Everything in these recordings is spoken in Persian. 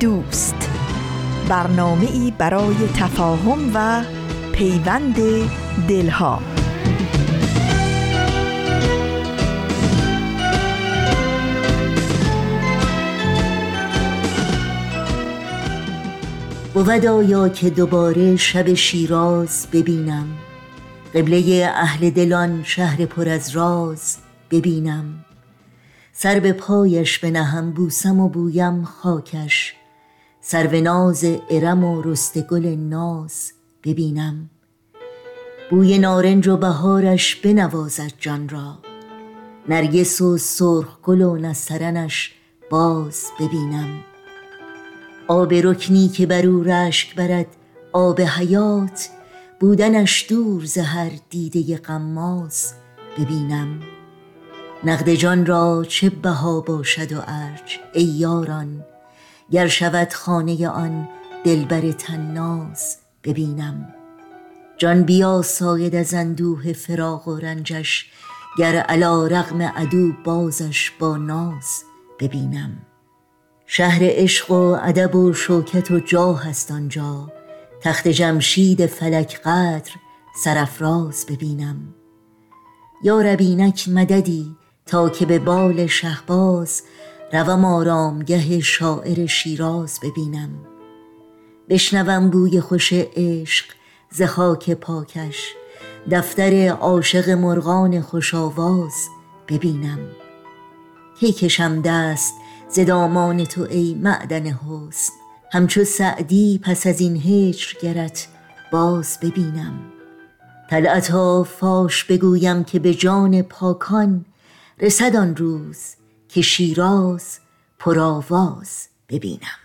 دوست. برنامه ای برای تفاهم و پیوند دلها. بود آیا که دوباره شب شیراز ببینم؟ قبله اهل دلان شهر پر از راز ببینم. سر به پایش بنهم بوسم و بویم خاکش سر ناز ارم و رستگل ناز ببینم. بوی نارنج و بهارش بنوازد جان را. نرگس و سرخ گل و نسترنش باز ببینم. آب رکنی که بر او رشک برد آب حیات بودنش دور زهر دیده غماز ببینم. نقد جان را چه بها باشد و ارج ای یاران! گر شود خانه آن دلبر تناز ببینم. جان بیا ساید از اندوه فراق و رنجش گر علا رغم عدو بازش با ناز ببینم. شهر عشق و ادب و شوکت و جاه است آنجا تخت جمشید فلک قدر سرفراز ببینم. یا ربینک مددی تا که به بال شهباز روم آرامگه شاعر شیراز ببینم. بشنوم بوی خوش عشق ز خاک پاکش دفتر عاشق مرغان خوش آواز ببینم. کی کشم دست ز دامان تو ای معدن حسن؟ همچو سعدی پس از این هجر گرت باز ببینم. طلعت فاش بگویم که به جان پاکان رسد آن روز که شیراز پرآواز ببینم.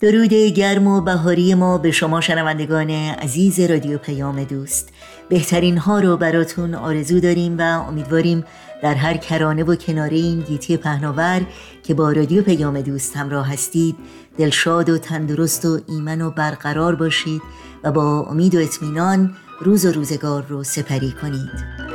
درود گرم و بهاری ما به شما شنوندگان عزیز رادیو پیام دوست. بهترین ها رو براتون آرزو داریم و امیدواریم در هر کرانه و کناره این گیتی پهناور که با رادیو پیام دوست همراه هستید دلشاد و تندرست و ایمن و برقرار باشید و با امید و اطمینان روز و روزگار رو سپری کنید.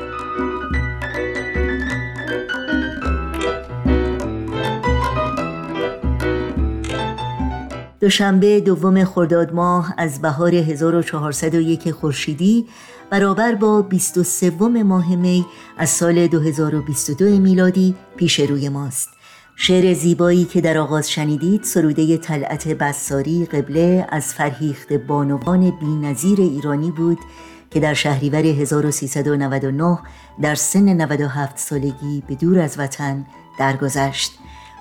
دوشنبه دوم خرداد ماه از بهار 1401 خورشیدی برابر با 23 ماه می از سال 2022 میلادی پیش روی ماست. شعر زیبایی که در آغاز شنیدید سروده طلعت بساری قبله از فرهیخت بانوان بینظیر ایرانی بود که در شهریور 1399 در سن 97 سالگی به دور از وطن درگذشت.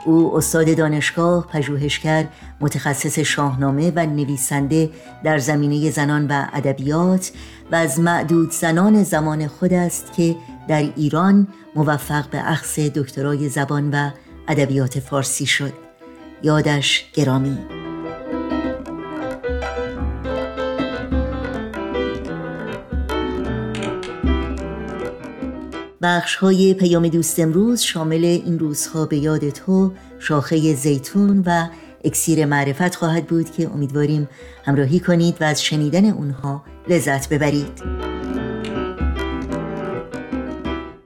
او استاد دانشگاه، پژوهشگر، متخصص شاهنامه و نویسنده در زمینه زنان و ادبیات و از معدود زنان زمان خود است که در ایران موفق به اخذ دکترای زبان و ادبیات فارسی شد. یادش گرامی بخش های پیام دوست امروز شامل این روزها به یاد تو شاخه زیتون و اکسیر معرفت خواهد بود که امیدواریم همراهی کنید و از شنیدن اونها لذت ببرید.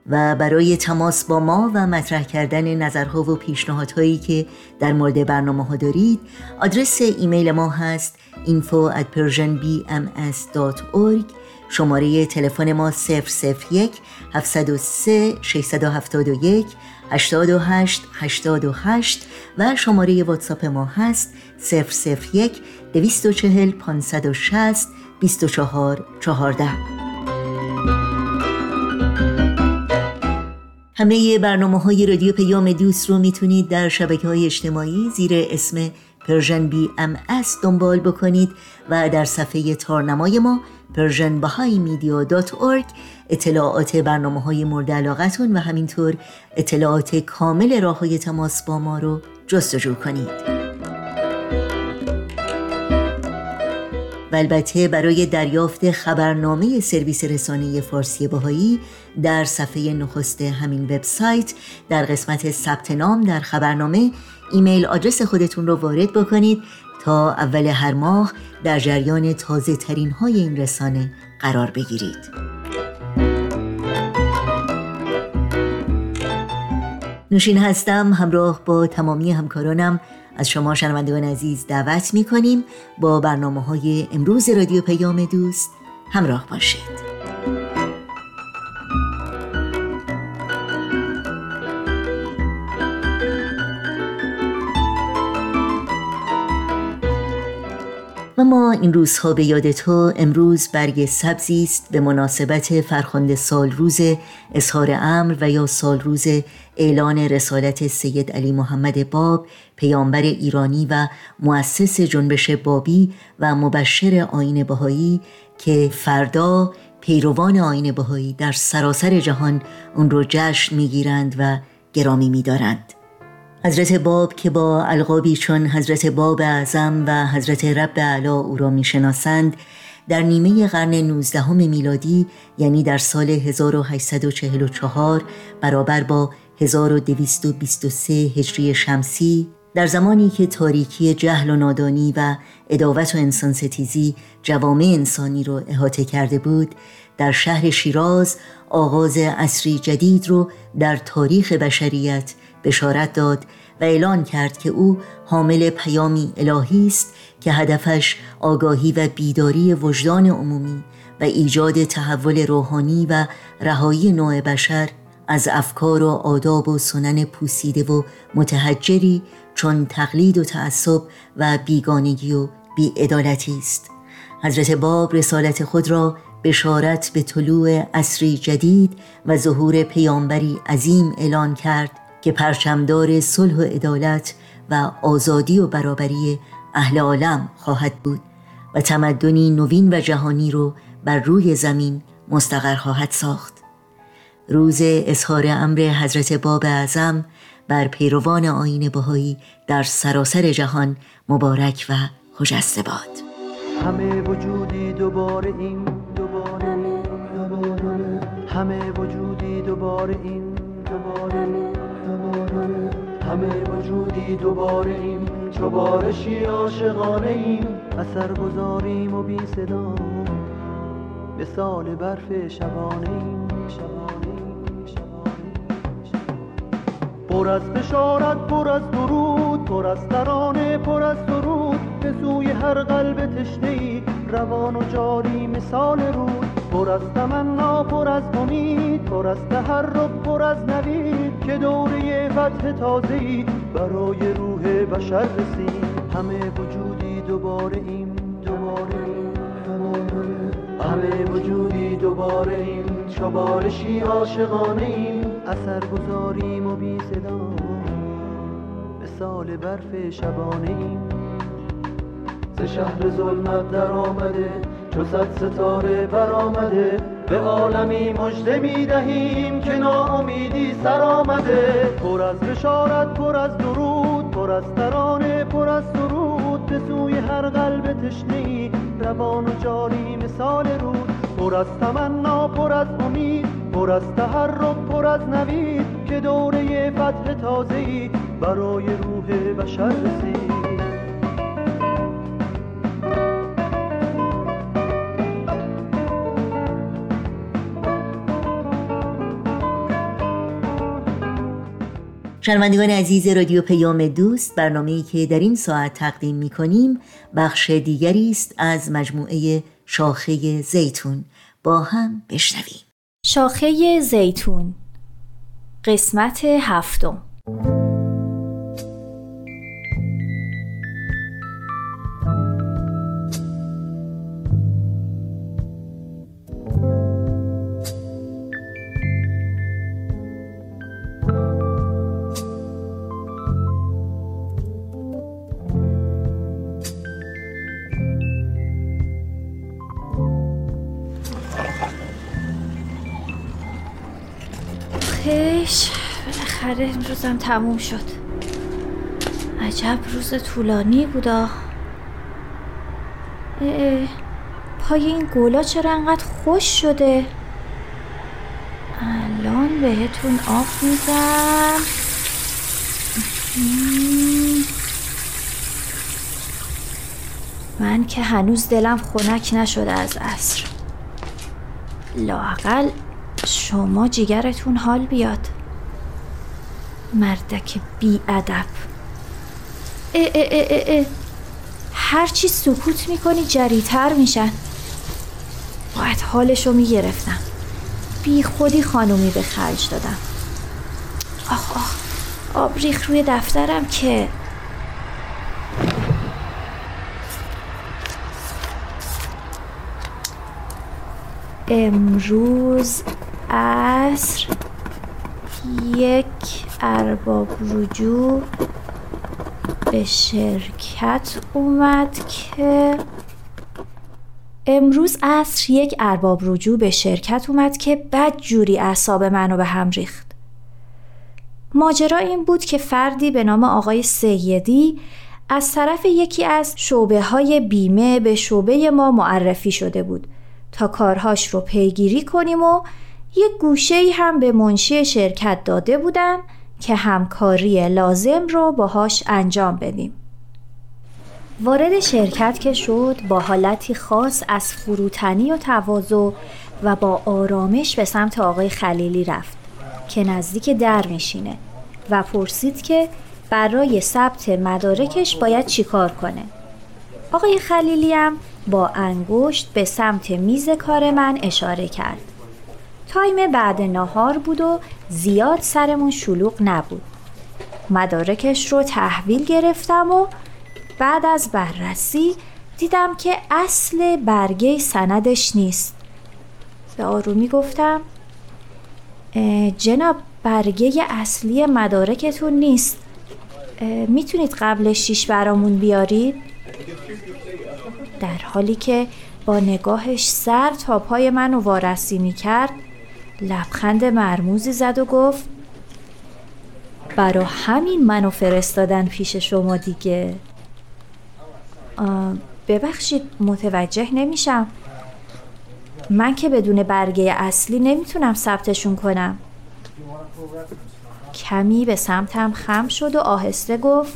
و برای تماس با ما و مطرح کردن نظرها و پیشنهادهایی که در مورد برنامه ها دارید آدرس ایمیل ما هست info at persianbms.org شماره تلفن ما 001 703 671 828 828 و شماره واتساپ ما هست 001 240 560 24 14 همه برنامه های رادیو پیام دوست رو می‌تونید در شبکه های اجتماعی زیر اسم Persian BMS دنبال بکنید و در صفحه تارنمای ما پرژن اطلاعات برنامه های مورد علاقتون و همینطور اطلاعات کامل راه های تماس با ما رو جستجو کنید. و البته برای دریافت خبرنامه سرویس رسانه فارسی باهایی در صفحه نخست همین وبسایت در قسمت ثبت نام در خبرنامه ایمیل آدرس خودتون رو وارد بکنید تا اول هر ماه در جریان تازه ترین های این رسانه قرار بگیرید. نوشین هستم همراه با تمامی همکارانم. از شما شنوندگان عزیز دعوت می کنیم با برنامه های امروز رادیو پیام دوست. همراه باشید. و ما این روزها به یاد تو امروز برگ سبزی است به مناسبت فرخنده سال روز اظهار امر و یا سال روز اعلان رسالت سید علی محمد باب پیامبر ایرانی و مؤسس جنبش بابی و مبشر آین بهایی که فردا پیروان آین بهایی در سراسر جهان اون رو جشن می‌گیرند و گرامی میدارند. حضرت باب که با القابی چون حضرت باب اعظم و حضرت رب علا او را می‌شناسند در نیمه قرن 19 میلادی یعنی در سال 1844 برابر با 1223 هجری شمسی در زمانی که تاریکی جهل و نادانی و اداوت و انسان ستیزی جوامع انسانی رو احاطه کرده بود در شهر شیراز آغاز عصری جدید رو در تاریخ بشریت بشارت داد و اعلان کرد که او حامل پیامی الهی است که هدفش آگاهی و بیداری وجدان عمومی و ایجاد تحول روحانی و رهایی نوع بشر از افکار و آداب و سنن پوسیده و متحجری چون تقلید و تعصب و بیگانگی و بیعدالتی است. حضرت باب رسالت خود را بشارت به طلوع عصری جدید و ظهور پیامبری عظیم اعلان کرد که پرچمدار صلح و عدالت و آزادی و برابری اهل عالم خواهد بود و تمدنی نوین و جهانی رو بر روی زمین مستقر خواهد ساخت. روز اظهار امر حضرت باب اعظم بر پیروان آین بهایی در سراسر جهان مبارک و خجسته باد. همه وجودی دوباره این دوباره همه وجودی دوباره این دوباره همه وجودی دوباره ایم چو بارشی عاشقانه ایم. اثر گذاریم و بی صدا مثال برف شبانه ایم. پر از بشارت پر از درود پر از ترانه پر از درود. به سوی هر قلب تشنه ای روان و جاری مثال رود. پر از تمنا پر از امید پر از تحرک پر از نوید. که دوره فتح تازه برای روح بشر رسید. همه وجودی دوباره ایم دوباره همه وجودی دوباره ایم. چوبارشی عاشقانه ایم. اثر گذاریم و بی صدا. مثال برف شبانه ایم ز شهر ظلمت در آمده چو صد ستاره برآمده. به عالمی مژده می دهیم که ناامیدی سر آمده. پر از بشارت پر از درود پر از ترانه پر از سرود. به سوی هر قلب تشنه روان و جاری مثال رود. پر از تمنا پر از امید پر از تحرک پر از نوید که دوره فتح تازه‌ای برای روح بشر رسید. شنوندگان عزیز رادیو پیام دوست برنامه‌ای که در این ساعت تقدیم می کنیم بخش دیگری است از مجموعه شاخه زیتون. با هم بشنویم. شاخه زیتون. قسمت هفتم. بالاخره امروزم تموم شد. عجب روز طولانی بودا پای این گولا چرا انقدر خوش شده؟ الان بهتون آب میدم. من که هنوز دلم خنک نشده از عصر. لاقل شما جیگرتون حال بیاد. مردک بی ادب اه اه اه اه. هرچی سکوت می‌کنی جریتر میشن باید حالشو می‌گرفتم. بی خودی خانومی به خرج دادم. آخ آخ آب ریخ روی دفترم که امروز عصر یک ارباب رجوع به شرکت اومد که امروز عصر یک ارباب رجوع به شرکت اومد که بد جوری اعصاب منو به هم ریخت. ماجرا این بود که فردی به نام آقای سیدی از طرف یکی از شعبه های بیمه به شعبه ما معرفی شده بود تا کارهاش رو پیگیری کنیم و یک گوشه هم به منشی شرکت داده بودن که همکاری لازم رو باهاش انجام بدیم. وارد شرکت که شد با حالتی خاص از فروتنی و تواضع و با آرامش به سمت آقای خلیلی رفت که نزدیک در میشینه و پرسید که برای ثبت مدارکش باید چیکار کنه. آقای خلیلی هم با انگشت به سمت میز کار من اشاره کرد. تایم بعد ناهار بود و زیاد سرمون شلوغ نبود. مدارکش رو تحویل گرفتم و بعد از بررسی دیدم که اصل برگه سندش نیست. به آرومی گفتم جناب برگه اصلی مدارکتون نیست. می‌تونید قبل شیش برامون بیارید؟ در حالی که با نگاهش سر تا پای منو وارسی می کرد لبخند مرموزی زد و گفت برا همین منو فرستادن پیش شما دیگه. ببخشید متوجه نمیشم. من که بدون برگه اصلی نمی‌تونم ثبتشون کنم. کمی به سمتم خم شد و آهسته گفت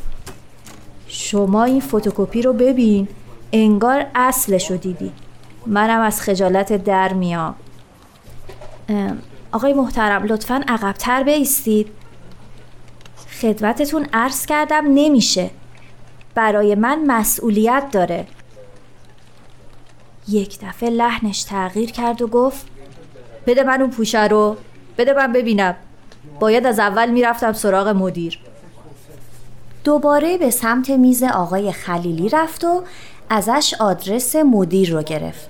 شما این فتوکپی رو ببین انگار اصلشو دیدی. منم از خجالت در میام. آقای محترم لطفا عقبتر بیستید. خدمتتون عرض کردم نمیشه. برای من مسئولیت داره. یک دفعه لحنش تغییر کرد و گفت بده من اون پوشه رو. بده من ببینم. باید از اول می‌رفتم سراغ مدیر. دوباره به سمت میز آقای خلیلی رفت و ازش آدرس مدیر رو گرفت.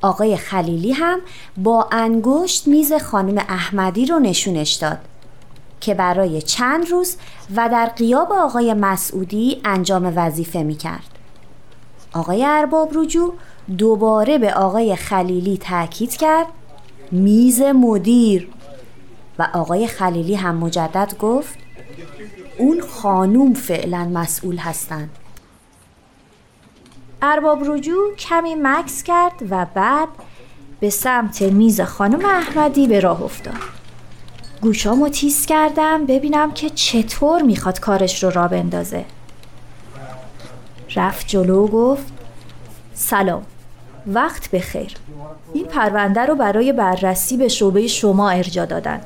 آقای خلیلی هم با انگشت میز خانم احمدی رو نشونش داد که برای چند روز و در قیاب آقای مسعودی انجام وظیفه می کرد. آقای ارباب رجوع دوباره به آقای خلیلی تاکید کرد میز مدیر و آقای خلیلی هم مجدد گفت اون خانوم فعلا مسئول هستند. ارباب رجوع کمی مکس کرد و بعد به سمت میز خانم احمدی به راه افتاد. گوشامو تیز کردم ببینم که چطور می‌خواد کارش رو را بندازه. رفت جلو و گفت سلام وقت بخیر. این پرونده رو برای بررسی به شعبه شما ارجا دادن.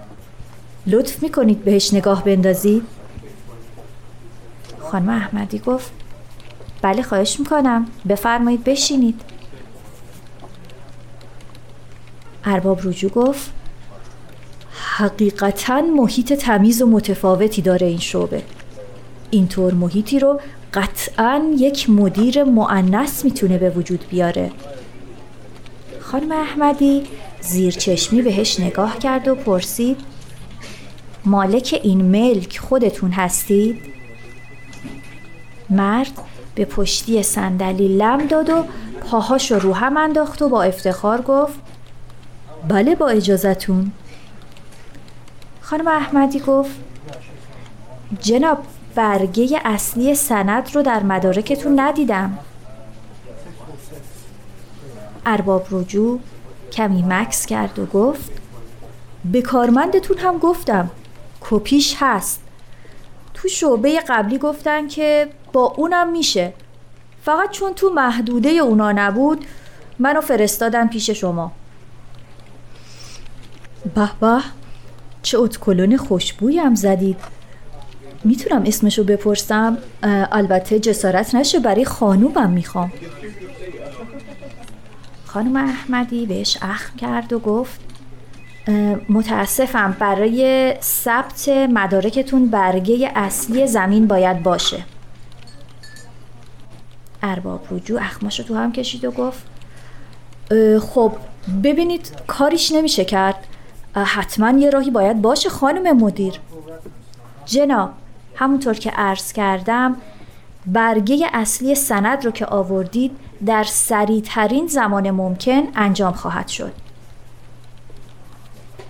لطف می‌کنید بهش نگاه بندازید؟ خانم احمدی گفت بله خواهش می‌کنم. بفرمایید بشینید. ارباب رجوع گفت حقیقتا محیط تمیز و متفاوتی داره این شعبه. اینطور محیطی رو قطعا یک مدیر معنس می‌تونه به وجود بیاره. خانم احمدی زیر چشمی بهش نگاه کرد و پرسید مالک این ملک خودتون هستید؟ مرد به پشتی صندلی لم داد و پاهاش رو هم انداخت و با افتخار گفت بله با اجازتون. خانم احمدی گفت جناب برگه اصلی سند رو در مدارکتون ندیدم. ارباب رجوع کمی مکس کرد و گفت به کارمندتون هم گفتم کپیش هست. تو شعبه قبلی گفتن که با اونم میشه. فقط چون تو محدوده اونا نبود منو فرستادن پیش شما. به به چه اتکلون خوشبوی هم زدید. می‌تونم اسمشو بپرسم؟ البته جسارت نشه برای خانومم می‌خوام. خانم احمدی بهش اخم کرد و گفت متاسفم برای ثبت مدارکتون برگه اصلی زمین باید باشه. ارباب رجوع اخماشو تو هم کشید و گفت خب ببینید کاریش نمیشه کرد. حتما یه راهی باید باشه خانم مدیر. جناب همونطور که عرض کردم برگه اصلی سند رو که آوردید در سریعترین زمان ممکن انجام خواهد شد.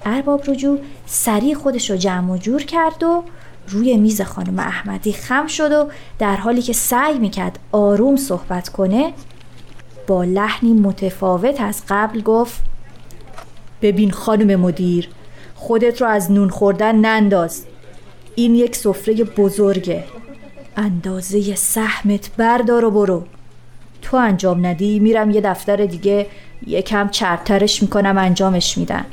ارباب رجوع سریع خودش رو جمع و جور کرد و روی میز خانم احمدی خم شد و در حالی که سعی می‌کرد آروم صحبت کنه با لحنی متفاوت از قبل گفت ببین خانم مدیر خودت رو از نون خوردن ننداز. این یک سفره بزرگه. اندازه سهمت بردار و برو. تو انجام ندی میرم یه دفتر دیگه یکم چرترش می‌کنم انجامش میدن.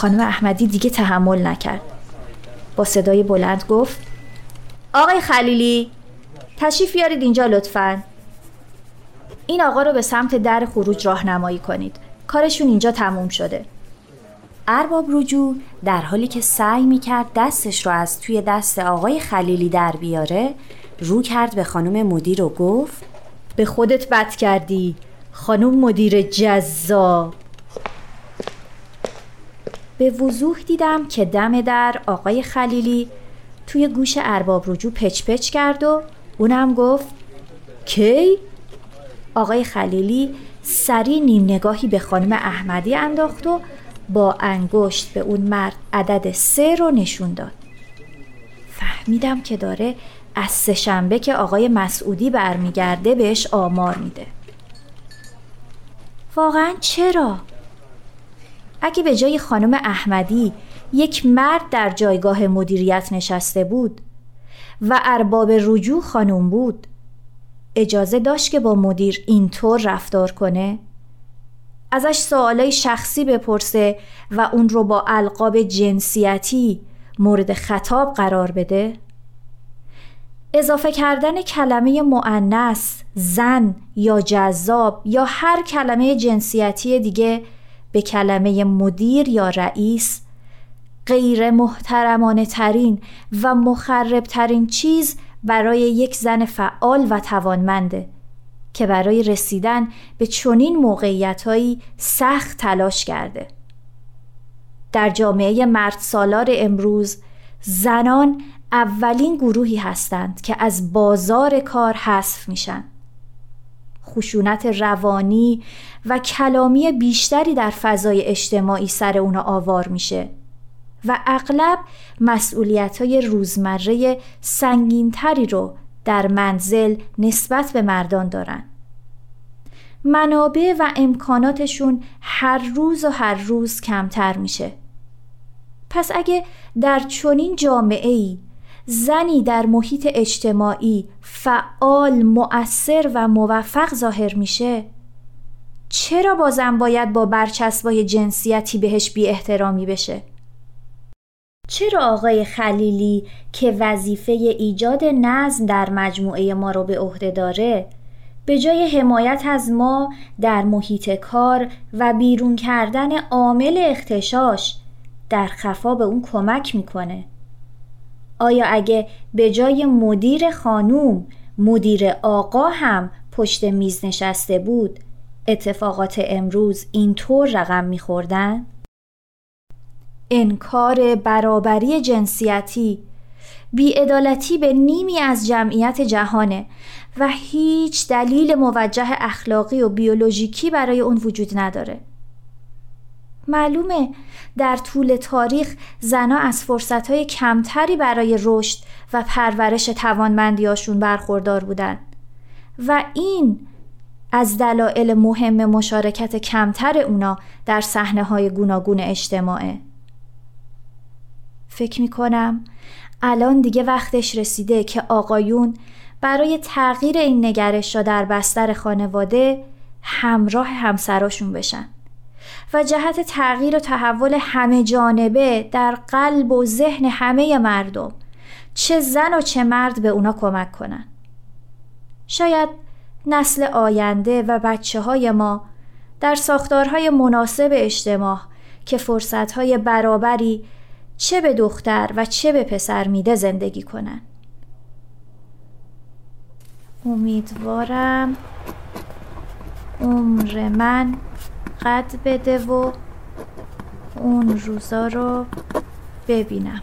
خانم احمدی دیگه تحمل نکرد. با صدای بلند گفت آقای خلیلی تشریف بیارید اینجا لطفا. این آقا رو به سمت در خروج راهنمایی کنید. کارشون اینجا تموم شده. ارباب رجوع در حالی که سعی می‌کرد دستش رو از توی دست آقای خلیلی در بیاره رو کرد به خانم مدیر و گفت به خودت بد کردی خانم مدیر جزا. به وضوح دیدم که دم در آقای خلیلی توی گوش ارباب رجوع پچ پچ کرد و اونم گفت کی؟ آقای خلیلی سری نیم نگاهی به خانم احمدی انداخت و با انگشت به اون مرد عدد سه رو نشون داد فهمیدم که داره از سهشنبه که آقای مسعودی برمیگرده بهش آمار میده واقعا چرا؟ اگه به جای خانم احمدی یک مرد در جایگاه مدیریت نشسته بود و ارباب رجوع خانم بود اجازه داشت که با مدیر اینطور رفتار کنه؟ ازش سوالای شخصی بپرسه و اون رو با القاب جنسیتی مورد خطاب قرار بده؟ اضافه کردن کلمه معنس، زن یا جذاب یا هر کلمه جنسیتی دیگه به کلمه مدیر یا رئیس غیر محترمانه ترین و مخرب ترین چیز برای یک زن فعال و توانمنده که برای رسیدن به چنین موقعیتهایی سخت تلاش کرده. در جامعه مرد سالار امروز زنان اولین گروهی هستند که از بازار کار حذف میشن. خشونت روانی و کلامی بیشتری در فضای اجتماعی سر اونا آوار میشه و اغلب مسئولیت های روزمره سنگینتری رو در منزل نسبت به مردان دارن. منابع و امکاناتشون هر روز و هر روز کمتر میشه. پس اگه در چنین جامعه ای زنی در محیط اجتماعی فعال، مؤثر و موفق ظاهر میشه چرا بازم باید با برچسبای جنسیتی بهش بی احترامی بشه؟ چرا آقای خلیلی که وظیفه ایجاد نظم در مجموعه ما رو به عهده داره به جای حمایت از ما در محیط کار و بیرون کردن عامل اختشاش در خفا به اون کمک می‌کنه آیا اگه به جای مدیر خانوم مدیر آقا هم پشت میز نشسته بود اتفاقات امروز اینطور رقم میخوردن؟ انکار برابری جنسیتی بیعدالتی به نیمی از جمعیت جهانه و هیچ دلیل موجه اخلاقی و بیولوژیکی برای اون وجود نداره معلومه. در طول تاریخ زنا از فرصتهای کمتری برای رشد و پرورش توانمندیاشون برخوردار بودن. و این از دلایل مهم مشارکت کمتر اونا در صحنه های گوناگون اجتماعه. فکر می‌کنم الان دیگه وقتش رسیده که آقایون برای تغییر این نگرش را در بستر خانواده همراه همسراشون بشن. و جهت تغییر و تحول همه جانبه در قلب و ذهن همه مردم. چه زن و چه مرد به اونا کمک کنن. شاید نسل آینده و بچه های ما در ساختارهای مناسب اجتماع که فرصتهای برابری چه به دختر و چه به پسر میده زندگی کنن. امیدوارم عمر من قد بده و اون روزا رو ببینم.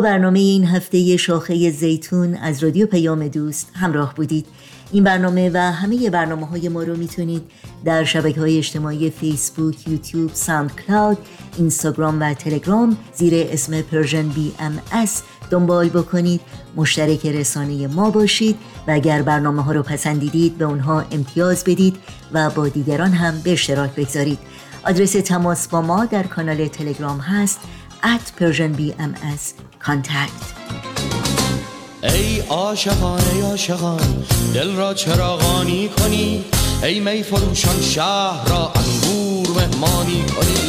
برنامه این هفته شاخه زیتون از رادیو پیام دوست همراه بودید. این برنامه و همه برنامه های ما رو می‌تونید در شبکه های اجتماعی فیسبوک، یوتیوب، SoundCloud، اینستاگرام و تلگرام زیر اسم Persian BMS دنبال بکنید. مشترک رسانه ما باشید و اگر برنامه ها رو پسندیدید به اونها امتیاز بدید و با دیگران هم به اشتراک بگذارید. آدرس تماس با ما در کانال تلگرام هست at Persian BMS contact. ای عاشقان ای عاشقان دل را چراغانی کنی. ای می فروشان شهر را انگور مهمانی کنی.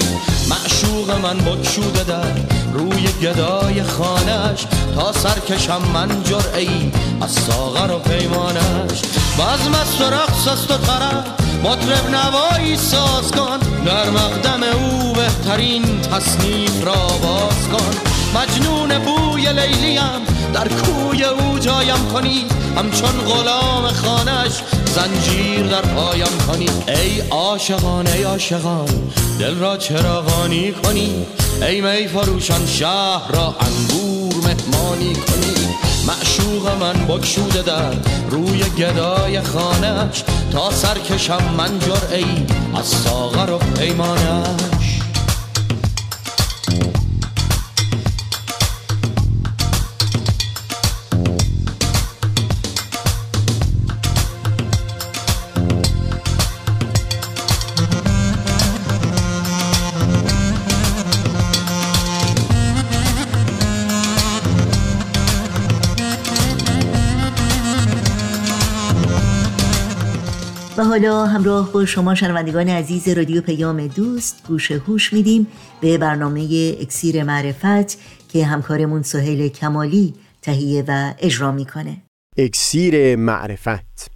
معشوق من بکشوده در روی گدای خانش تا سرکشم من ای از ساغر و پیمانش باز مست و رقص است و طرف مطرب نوایی ساز کن در مقدم او بهترین تصنیف را باز کن. مجنون بوی لیلیم در کوی او جایم کنی. همچون غلام خانش زنجیر در پایم کنی. ای عاشقان ای عاشقان دل را چراغانی کنی. ای می فروشان شهر را انگور مهمانی کنی. معشوق من بکشوده در روی گدای خانش تا سرکشم من ای از ساغر و پیمانش حالا همراه با شما شنوندگان عزیز رادیو پیام دوست گوش هوش میدیم به برنامه اکسیر معرفت که همکارمون سهیل کمالی تهیه و اجرا می‌کنه. اکسیر معرفت.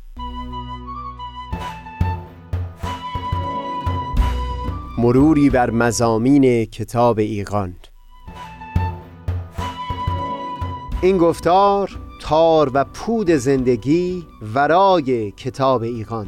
مروری بر مزامین کتاب ایقان این گفتار تار و پود زندگی ورای کتاب ایقان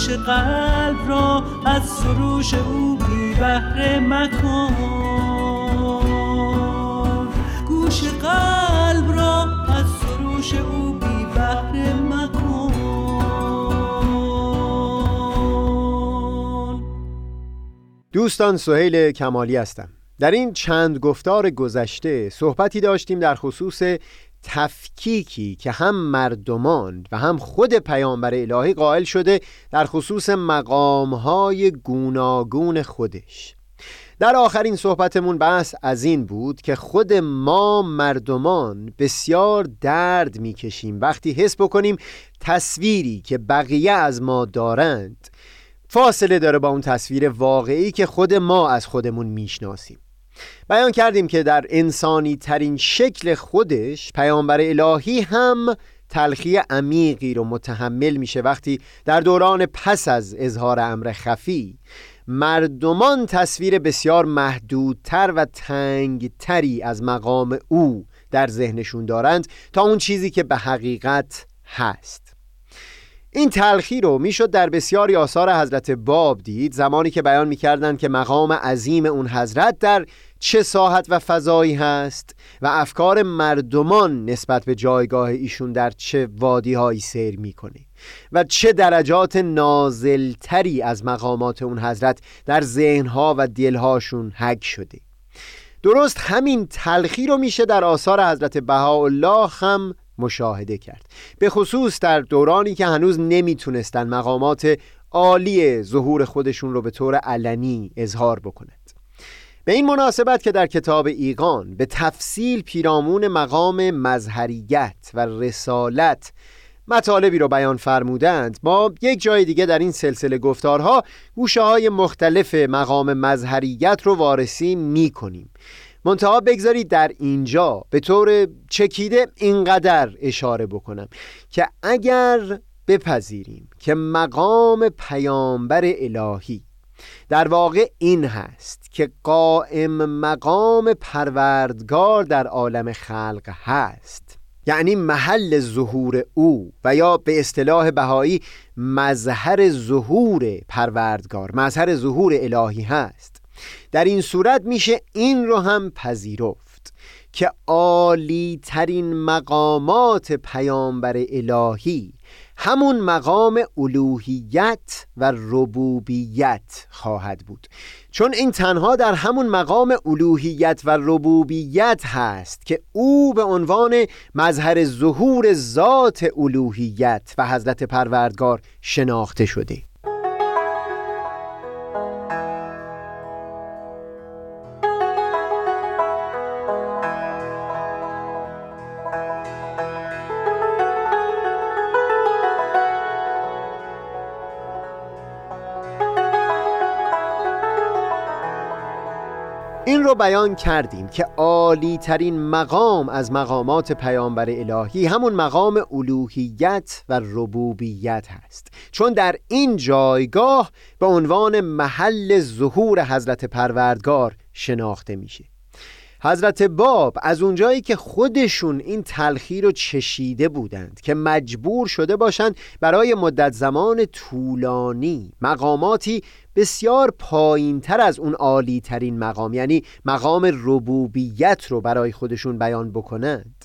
گوش قلب را از سروش او بهره مکن. گوش قلب را از سروش او بی بهره مکن. دوستان سهیل کمالی هستم. در این چند گفتار گذشته صحبتی داشتیم در خصوص تفکیکی که هم مردمان و هم خود پیامبر الهی قائل شده در خصوص مقامهای گوناگون خودش. در آخرین صحبتمون بحث از این بود که خود ما مردمان بسیار درد می‌کشیم. وقتی حس بکنیم تصویری که بقیه از ما دارند فاصله داره با اون تصویر واقعی که خود ما از خودمون می‌شناسیم. بیان کردیم که در انسانی ترین شکل خودش پیامبر الهی هم تلخی عمیقی رو متحمل میشه وقتی در دوران پس از اظهار امر خفی مردمان تصویر بسیار محدودتر و تنگتری از مقام او در ذهنشون دارند تا اون چیزی که به حقیقت هست. این تلخی رو می‌شد در بسیاری آثار حضرت باب دید زمانی که بیان می‌کردند که مقام عظیم اون حضرت در چه ساحت و فضایی هست و افکار مردمان نسبت به جایگاه ایشون در چه وادی هایی سیر می‌کنه و چه درجات نازلتری از مقامات اون حضرت در ذهنها و دلهاشون حک شده. درست همین تلخی رو میشه در آثار حضرت بهاءالله هم مشاهده کرد. به خصوص در دورانی که هنوز نمی‌تونستن مقامات عالی ظهور خودشون رو به طور علنی اظهار بکنند. به این مناسبت که در کتاب ایقان به تفصیل پیرامون مقام مظهریت و رسالت مطالبی رو بیان فرمودند ما یک جای دیگه در این سلسله گفتارها گوشه های مختلف مقام مظهریت رو وارسی می کنیم منتها بگذارید در اینجا به طور چکیده اینقدر اشاره بکنم که اگر بپذیریم که مقام پیامبر الهی در واقع این هست که قائم مقام پروردگار در عالم خلق هست یعنی محل ظهور او و یا به اصطلاح بهایی مظهر ظهور پروردگار مظهر ظهور الهی هست. در این صورت میشه این رو هم پذیرفت که عالی ترین مقامات پیامبر الهی همون مقام الوهیت و ربوبیت خواهد بود. چون این تنها در همون مقام الوهیت و ربوبیت هست که او به عنوان مظهر ظهور ذات الوهیت و حضرت پروردگار شناخته شده. این رو بیان کردیم که عالی ترین مقام از مقامات پیامبر الهی همون مقام الوهیت و ربوبیت هست. چون در این جایگاه به عنوان محل ظهور حضرت پروردگار شناخته میشه. حضرت باب از اونجایی که خودشون این تلخی رو چشیده بودند که مجبور شده باشند برای مدت زمان طولانی مقاماتی بسیار پایین تر از اون عالی ترین مقام یعنی مقام ربوبیت رو برای خودشون بیان بکنند.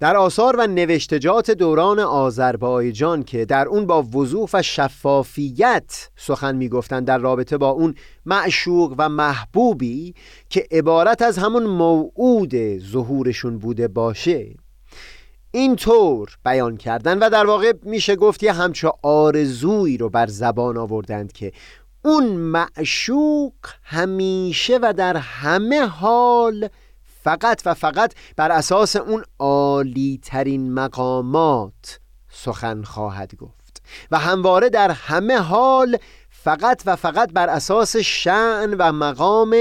در آثار و نوشتجات دوران آذربایجان که در اون با وضوح و شفافیت سخن می‌گفتند در رابطه با اون معشوق و محبوبی که عبارت از همون موعود ظهورشون بوده باشه. اینطور بیان کردن و در واقع میشه گفت یه همچه آرزویی رو بر زبان آوردند که اون معشوق همیشه و در همه حال فقط و فقط بر اساس اون عالی ترین مقامات سخن خواهد گفت و همواره در همه حال فقط و فقط بر اساس شعن و مقام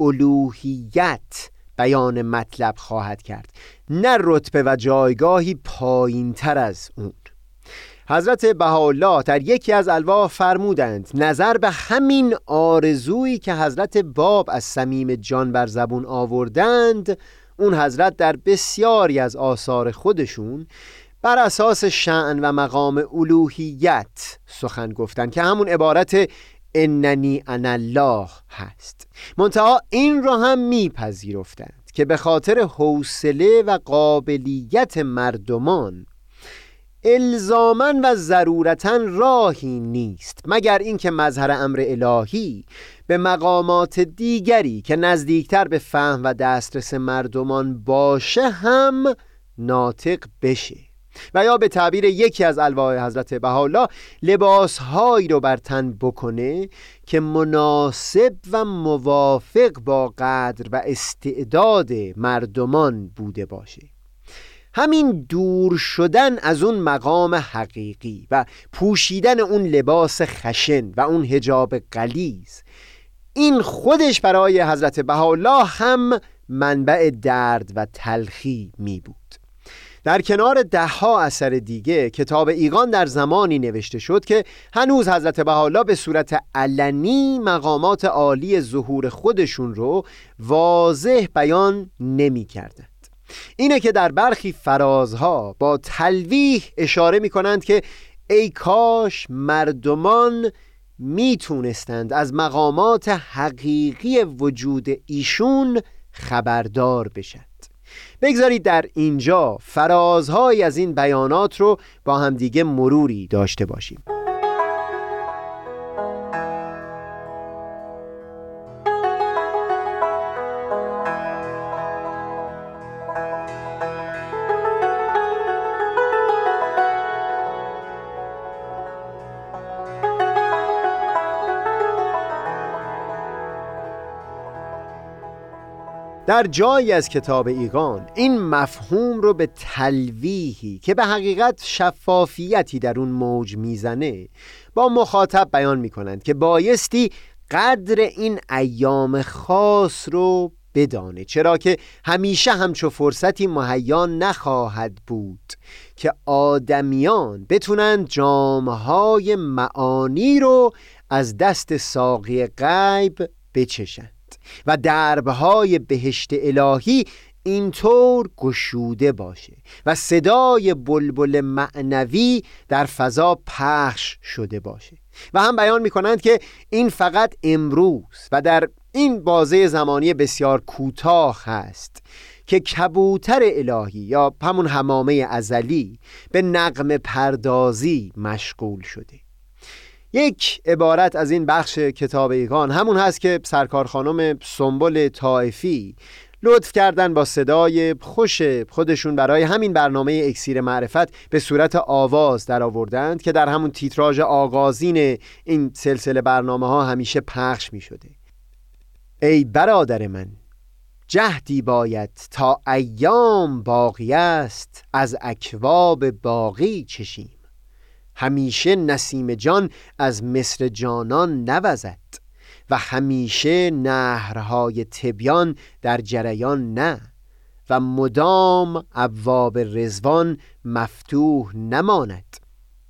الوهیت بیان مطلب خواهد کرد نه رتبه و جایگاهی پایین تر از اون. حضرت بهاءالله در یکی از الواح فرمودند نظر به همین آرزویی که حضرت باب از صمیم جان بر زبون آوردند اون حضرت در بسیاری از آثار خودشون بر اساس شعن و مقام الوهیت سخن گفتند که همون عبارت اننی ان الله هست. منتها این را هم میپذیرفتند که به خاطر حوصله و قابلیت مردمان الزامن و ضرورتا راهی نیست مگر اینکه مظهر امر الهی به مقامات دیگری که نزدیکتر به فهم و دسترس مردمان باشه هم ناطق بشه. و یا به تعبیر یکی از الواح حضرت بهاءالله لباسهایی رو بر تن بکنه که مناسب و موافق با قدر و استعداد مردمان بوده باشه. همین دور شدن از اون مقام حقیقی و پوشیدن اون لباس خشن و اون هجاب قلیز این خودش برای حضرت بهاءالله هم منبع درد و تلخی می بود. در کنار دهها اثر دیگه کتاب ایقان در زمانی نوشته شد که هنوز حضرت بهاءالله به صورت علنی مقامات عالی ظهور خودشون رو واضح بیان نمی کردند اینه که در برخی فرازها با تلویح اشاره می کنند که ای کاش مردمان می‌تونستند از مقامات حقیقی وجود ایشون خبردار بشند. بگذارید در اینجا فرازهایی از این بیانات رو با همدیگه مروری داشته باشیم. در جایی از کتاب ایقان این مفهوم رو به تلویحی که به حقیقت شفافیتی در اون موج می‌زنه با مخاطب بیان می‌کنند که بایستی قدر این ایام خاص رو بدانه چرا که همیشه همچو فرصتی مهیا نخواهد بود که آدمیان بتونند جامهای معانی رو از دست ساقی غیب بچشند و دربهای بهشت الهی اینطور گشوده باشه و صدای بلبل معنوی در فضا پخش شده باشه و هم بیان می کنند که این فقط امروز و در این بازه زمانی بسیار کوتاه هست که کبوتر الهی یا همون همامه ازلی به نقم پردازی مشغول شده. یک عبارت از این بخش کتاب ایگان همون هست که سرکار خانم سنبل طائفی لطف کردن با صدای خوش خودشون برای همین برنامه اکسیر معرفت به صورت آواز در آوردند که در همون تیتراژ آغازین این سلسله برنامه ها همیشه پخش می شده ای برادر من جهدی باید تا ایام باقی است از اکواب باقی چشیم. همیشه نسیم جان از مصر جانان نوزد و همیشه نهرهای تبیان در جریان نه و مدام ابواب رزوان مفتوح نماند.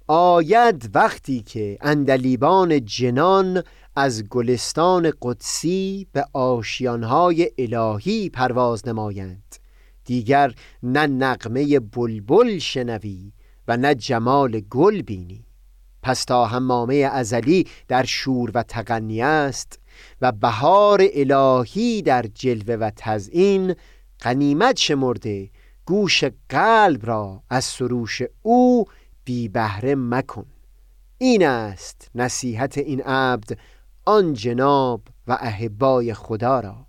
آید وقتی که اندلیبان جنان از گلستان قدسی به آشیانهای الهی پرواز نمایند. دیگر نه نقمه بلبل شنوی و نه جمال گل بینی. پس تا همامه ازلی در شور و تغنی است و بهار الهی در جلوه و تزئین قنیمت شمرده گوش قلب را از سروش او بی بهره مکن. این است نصیحت این عبد آن جناب و احبای خدا را.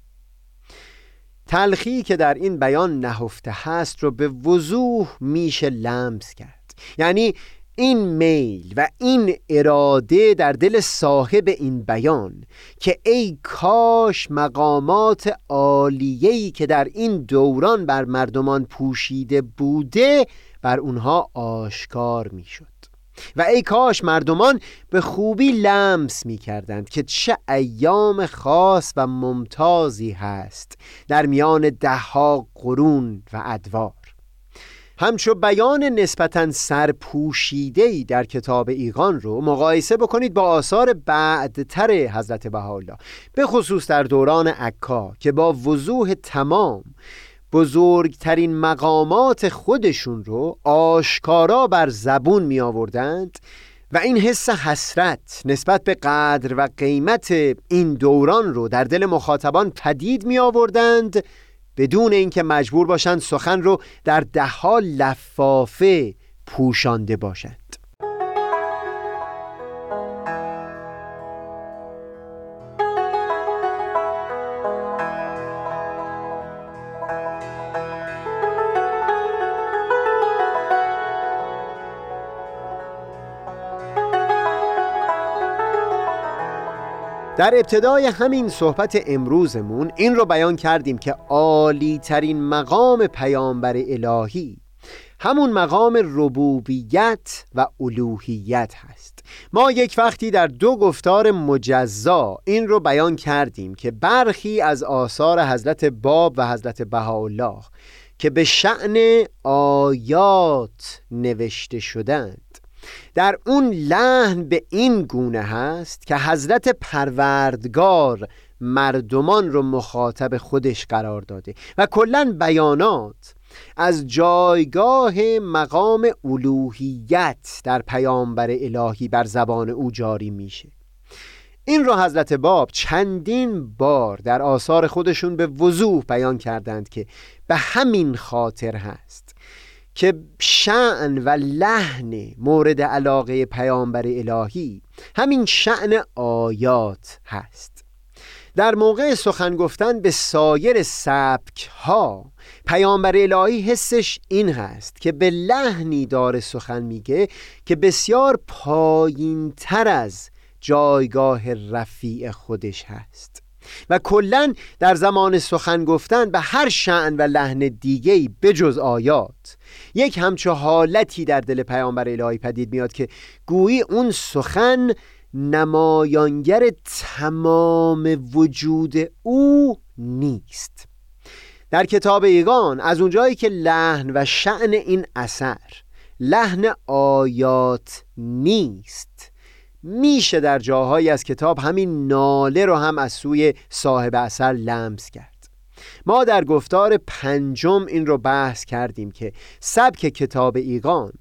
تلخی که در این بیان نهفته هست رو به وضوح میشه لمس کرد. یعنی این میل و این اراده در دل صاحب این بیان که ای کاش مقامات عالیه‌ای که در این دوران بر مردمان پوشیده بوده بر اونها آشکار می‌شد. و ای کاش مردمان به خوبی لمس می کردند که چه ایام خاص و ممتازی هست در میان دهها قرون و ادوار. همچو بیان نسبتا سرپوشیدهی در کتاب ایقان رو مقایسه بکنید با آثار بعدتر حضرت بهاءالله به خصوص در دوران عکا که با وضوح تمام بزرگترین مقامات خودشون رو آشکارا بر زبون می آوردند و این حس حسرت نسبت به قدر و قیمت این دوران رو در دل مخاطبان پدید می بدون اینکه مجبور باشند سخن رو در دهها لفافه پوشانده باشد در ابتدای همین صحبت امروزمون این رو بیان کردیم که عالی ترین مقام پیامبر الهی همون مقام ربوبیت و الوهیت هست. ما یک وقتی در دو گفتار مجزا این رو بیان کردیم که برخی از آثار حضرت باب و حضرت بهاءالله که به شعن آیات نوشته شدند در اون لحن به این گونه هست که حضرت پروردگار مردمان رو مخاطب خودش قرار داده و کلا بیانات از جایگاه مقام الوهیت در پیامبر الهی بر زبان او جاری میشه. این را حضرت باب چندین بار در آثار خودشون به وضوح بیان کردند که به همین خاطر هست. که شعن و لحن مورد علاقه پیامبر الهی همین شعن آیات هست. در موقع سخن گفتن به سایر سبک ها پیامبر الهی حسش این هست که به لحنی داره سخن میگه که بسیار پایین تر از جایگاه رفیع خودش هست. و کلا در زمان سخن گفتن به هر شعن و لحن دیگه بجز آیات. یک همچو حالتی در دل پیامبر الهی پدید میاد که گویی اون سخن نمایانگر تمام وجود او نیست. در کتاب ایگان از اونجایی که لحن و شعن این اثر لحن آیات نیست. میشه در جاهایی از کتاب همین ناله رو هم از سوی صاحب اثر لمس کرد. ما در گفتار پنجم این رو بحث کردیم که سبک کتاب ایگان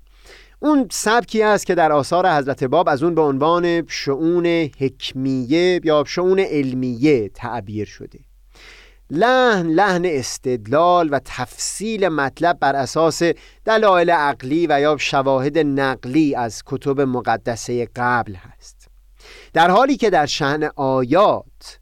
اون سبکی است که در آثار حضرت باب از اون به عنوان شعون حکمیه یا شعون علمیه تعبیر شده. لحن لحن استدلال و تفصیل مطلب بر اساس دلایل عقلی و یا شواهد نقلی از کتب مقدسه قبل هست. در حالی که در شهن آیات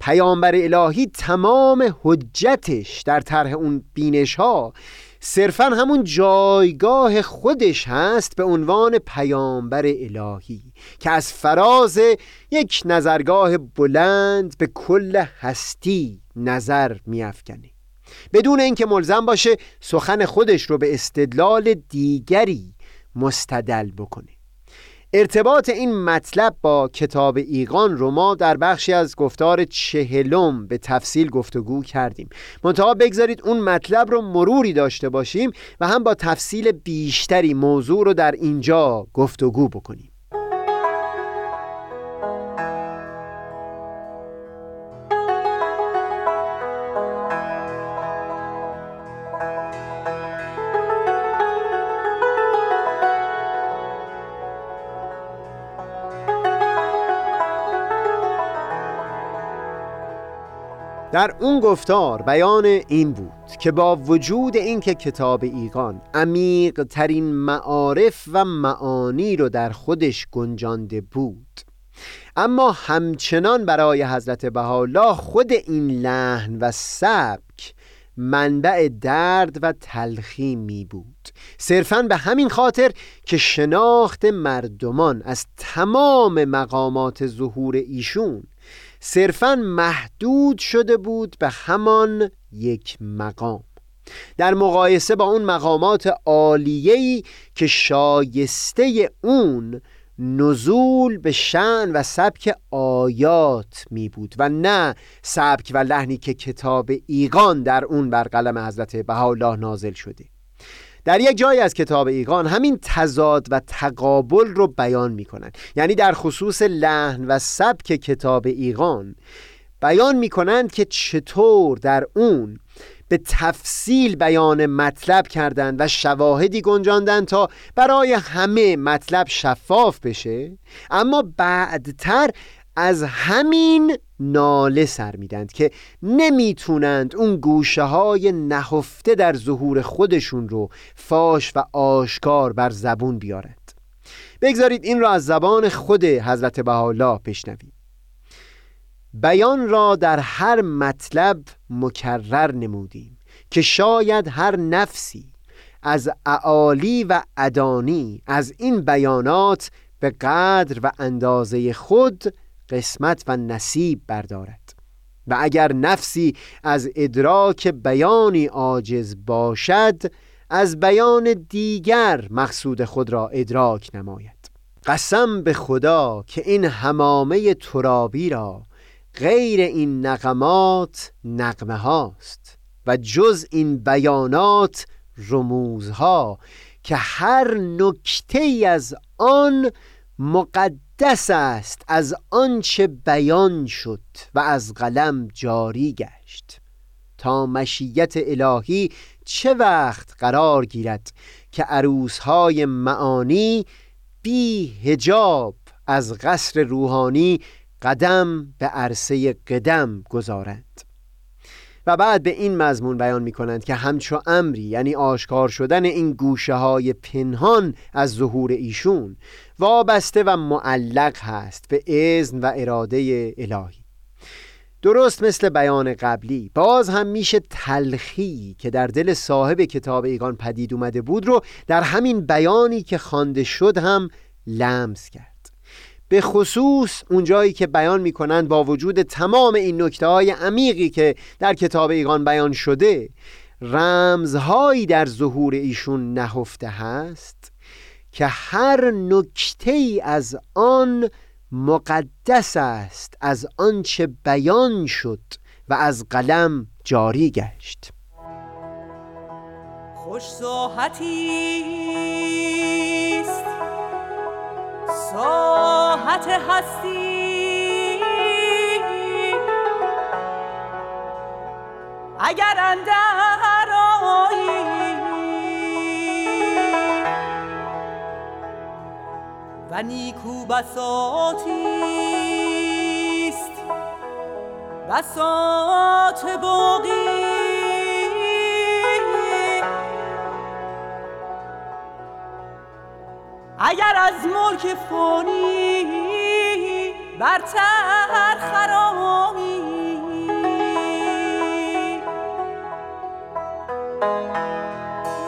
پیامبر الهی تمام حجتش در طرح اون بینش ها صرفا همون جایگاه خودش هست به عنوان پیامبر الهی که از فراز یک نظرگاه بلند به کل هستی نظر میافکنه بدون اینکه ملزم باشه سخن خودش رو به استدلال دیگری مستدل بکنه. ارتباط این مطلب با کتاب ایقان رو ما در بخشی از گفتار چهلم به تفصیل گفتگو کردیم. منتها بگذارید اون مطلب رو مروری داشته باشیم و هم با تفصیل بیشتری موضوع رو در اینجا گفتگو بکنیم. در اون گفتار بیان این بود که با وجود اینکه کتاب ایقان عمیق ترین معارف و معانی رو در خودش گنجانده بود اما همچنان برای حضرت بهاءالله خود این لحن و سبک منبع درد و تلخی می بود. صرفا به همین خاطر که شناخت مردمان از تمام مقامات ظهور ایشون صرفا محدود شده بود به همان یک مقام. در مقایسه با اون مقامات عالیه‌ای که شایسته اون نزول به شن و سبک آیات می بود و نه سبک و لحنی که کتاب ایقان در اون بر قلم حضرت بهاءالله نازل شده. در یک جای از کتاب ایقان همین تضاد و تقابل رو بیان می کنند یعنی در خصوص لحن و سبک کتاب ایقان بیان می کنند که چطور در اون به تفصیل بیان مطلب کردند و شواهدی گنجاندند تا برای همه مطلب شفاف بشه اما بعدتر از همین ناله سر میدند که نمی‌تونند اون گوشه های نهفته در ظهور خودشون رو فاش و آشکار بر زبون بیارند. بگذارید این را از زبان خود حضرت بهاءالله بشنویم. بیان را در هر مطلب مکرر نمودیم که شاید هر نفسی از اعالی و ادانی از این بیانات به قدر و اندازه خود قسمت و نصیب بردارد. و اگر نفسی از ادراک بیانی عاجز باشد از بیان دیگر مقصود خود را ادراک نماید. قسم به خدا که این همامه ترابی را غیر این نقمات نقمه هاست و جز این بیانات رموزها که هر نکته از آن مقدس است از آنچه بیان شد و از قلم جاری گشت. تا مشیت الهی چه وقت قرار گیرد که عروسهای معانی بی هجاب از قصر روحانی قدم به عرصه قدم گذارند؟ و بعد به این مضمون بیان می کنند که همچو امری یعنی آشکار شدن این گوشه های پنهان از ظهور ایشون وابسته و معلق هست به اذن و اراده الهی. درست مثل بیان قبلی باز هم میشه تلخی که در دل صاحب کتاب ایگان پدید اومده بود رو در همین بیانی که خوانده شد هم لمس کرد. به خصوص اونجایی که بیان می‌کنند با وجود تمام این نکته های عمیقی که در کتاب ایگان بیان شده رمزهایی در ظهور ایشون نهفته هست که هر نکته ای از آن مقدس است از آنچه بیان شد و از قلم جاری گشت. خوش است. ساحت هستی. اگر اندر و نیکو بساتیست بسات باقی. اگر از ملک فانی برتر خرامی.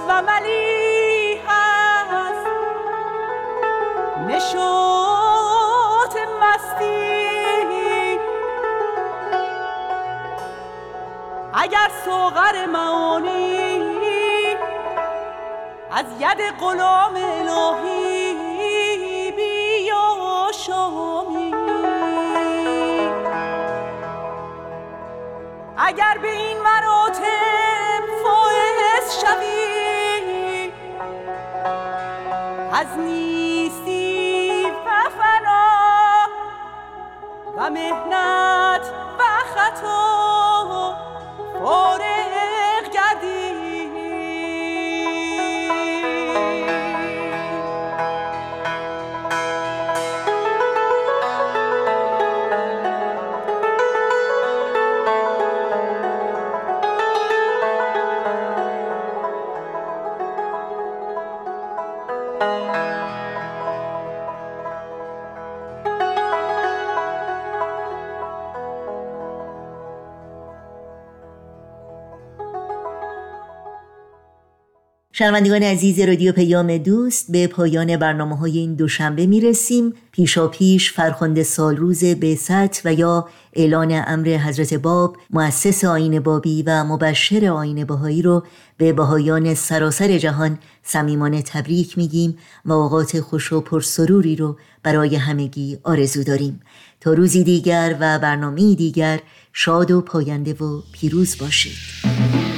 و ملی نشوت مستی. اگر سوغر معانی از ید غلام الهی اگر به این مراتب فائز شوی از نیستی مهنت و خطا. شنوندگان عزیز رادیو پیام دوست به پایان برنامه های این دوشنبه می رسیم پیشا پیش فرخنده سالروز بعثت و یا اعلان امر حضرت باب مؤسس آین بابی و مبشر آین بهایی رو به بهایان سراسر جهان صمیمانه تبریک میگیم و اوقات خوش و پرسروری رو برای همگی آرزو داریم. تا روزی دیگر و برنامه دیگر شاد و پاینده و پیروز باشید.